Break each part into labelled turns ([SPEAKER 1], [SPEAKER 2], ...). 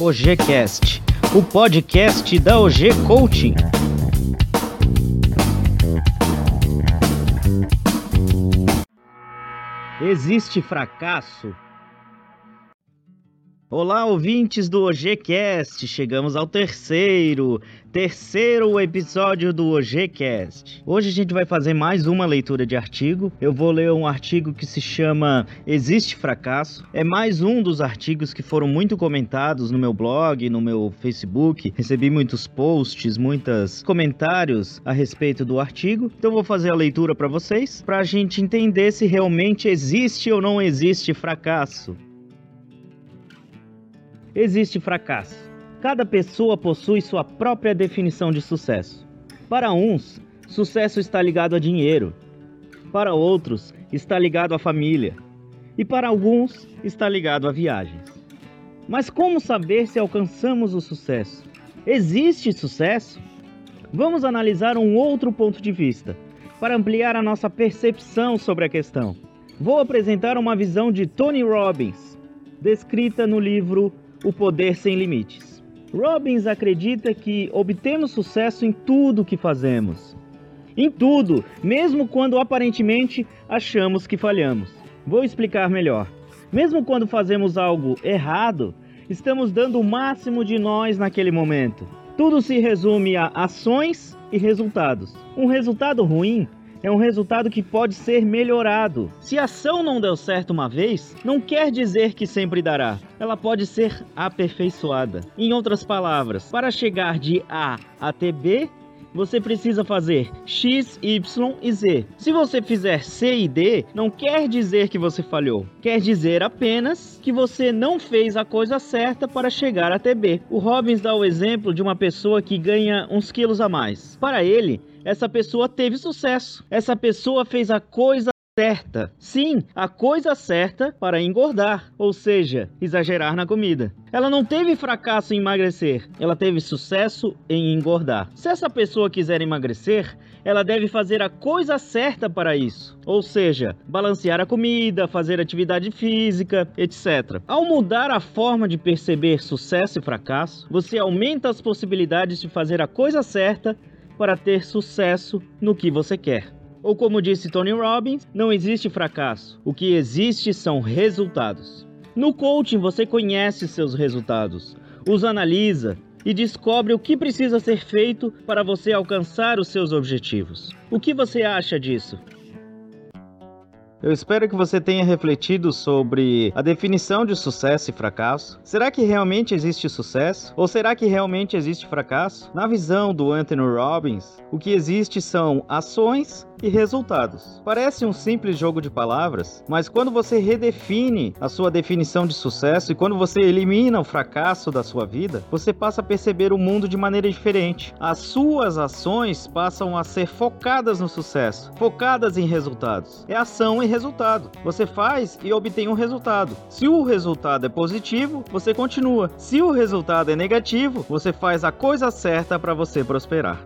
[SPEAKER 1] OGCast, o podcast da OG Coaching. Existe fracasso Olá, ouvintes do OGCast! Chegamos ao terceiro, terceiro episódio do OGCast. Hoje a gente vai fazer mais uma leitura de artigo. Eu vou ler um artigo que se chama Existe Fracasso. É mais um dos artigos que foram muito comentados no meu blog, no meu Facebook. Recebi muitos posts, muitos comentários a respeito do artigo. Então vou fazer a leitura para vocês, para a gente entender se realmente existe ou não existe fracasso. Existe fracasso. Cada pessoa possui sua própria definição de sucesso. Para uns, sucesso está ligado a dinheiro. Para outros, está ligado à família. E para alguns, está ligado a viagens. Mas como saber se alcançamos o sucesso? Existe sucesso? Vamos analisar um outro ponto de vista, para ampliar a nossa percepção sobre a questão. Vou apresentar uma visão de Tony Robbins, descrita no livro o poder sem limites. Robbins acredita que obtemos sucesso em tudo que fazemos. Em tudo, mesmo quando aparentemente achamos que falhamos. Vou explicar melhor. Mesmo quando fazemos algo errado, estamos dando o máximo de nós naquele momento. Tudo se resume a ações e resultados. Um resultado ruim é um resultado que pode ser melhorado. Se a ação não deu certo uma vez, não quer dizer que sempre dará. Ela pode ser aperfeiçoada. Em outras palavras, para chegar de A até B, você precisa fazer X, Y e Z. Se você fizer C e D, não quer dizer que você falhou. Quer dizer apenas que você não fez a coisa certa para chegar até B. O Robbins dá o exemplo de uma pessoa que ganha uns quilos a mais. Para ele, essa pessoa teve sucesso. Essa pessoa fez a coisa certa. Sim, a coisa certa para engordar, ou seja, exagerar na comida. Ela não teve fracasso em emagrecer, ela teve sucesso em engordar. Se essa pessoa quiser emagrecer, ela deve fazer a coisa certa para isso, ou seja, balancear a comida, fazer atividade física, etc. Ao mudar a forma de perceber sucesso e fracasso, você aumenta as possibilidades de fazer a coisa certa para ter sucesso no que você quer. Ou como disse Tony Robbins, não existe fracasso. O que existe são resultados. No coaching você conhece seus resultados, os analisa e descobre o que precisa ser feito para você alcançar os seus objetivos. O que você acha disso? Eu espero que você tenha refletido sobre a definição de sucesso e fracasso. Será que realmente existe sucesso? Ou será que realmente existe fracasso? Na visão do Anthony Robbins, o que existe são ações e resultados. Parece um simples jogo de palavras, mas quando você redefine a sua definição de sucesso e quando você elimina o fracasso da sua vida, você passa a perceber o mundo de maneira diferente. As suas ações passam a ser focadas no sucesso, focadas em resultados. É ação e resultado. Você faz e obtém um resultado. Se o resultado é positivo, você continua. Se o resultado é negativo, você faz a coisa certa para você prosperar.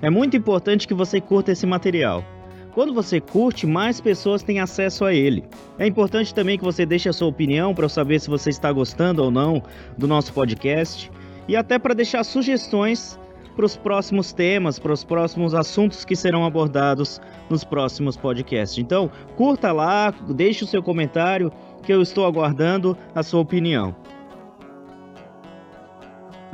[SPEAKER 1] É muito importante que você curta esse material. Quando você curte, mais pessoas têm acesso a ele. É importante também que você deixe a sua opinião para eu saber se você está gostando ou não do nosso podcast e até para deixar sugestões para os próximos temas, para os próximos assuntos que serão abordados nos próximos podcasts. Então, curta lá, deixe o seu comentário que eu estou aguardando a sua opinião.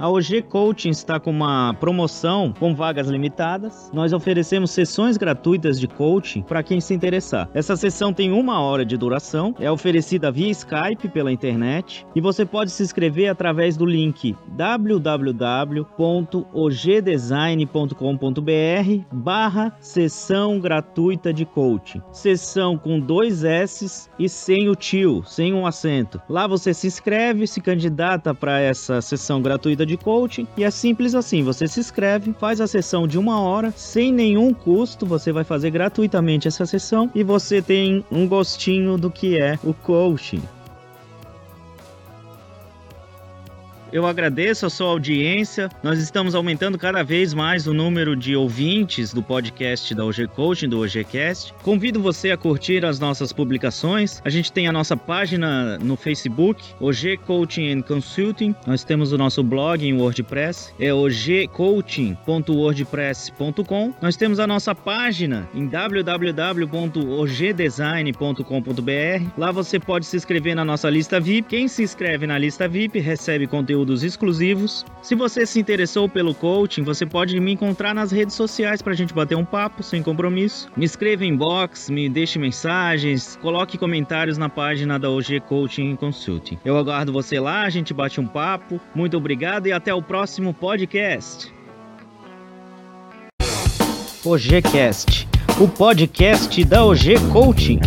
[SPEAKER 1] A OG Coaching está com uma promoção com vagas limitadas. Nós oferecemos sessões gratuitas de coaching para quem se interessar. Essa sessão tem uma hora de duração, é oferecida via Skype pela internet e você pode se inscrever através do link www.ogdesign.com.br barra sessão gratuita de coaching. Sessão com dois S e sem o tio, sem um acento. Lá você se inscreve, se candidata para essa sessão gratuita de coaching e é simples assim. Você se inscreve, faz a sessão de uma hora sem nenhum custo. Você vai fazer gratuitamente essa sessão e você tem um gostinho do que é o coaching. Eu agradeço a sua audiência. Nós estamos aumentando cada vez mais o número de ouvintes do podcast da OG Coaching, do OGCast. Convido você a curtir as nossas publicações. A gente tem a nossa página no Facebook, OG Coaching and Consulting. Nós temos o nosso blog em WordPress, é ogcoaching.wordpress.com. Nós temos a nossa página em www.ogdesign.com.br. Lá você pode se inscrever na nossa lista VIP. Quem se inscreve na lista VIP recebe conteúdos exclusivos. Se você se interessou pelo coaching, você pode me encontrar nas redes sociais para a gente bater um papo sem compromisso. Me escreva em box, me deixe mensagens, coloque comentários na página da OG Coaching Consulting. Eu aguardo você lá, a gente bate um papo. Muito obrigado e até o próximo podcast. OGCast, o podcast da OG Coaching.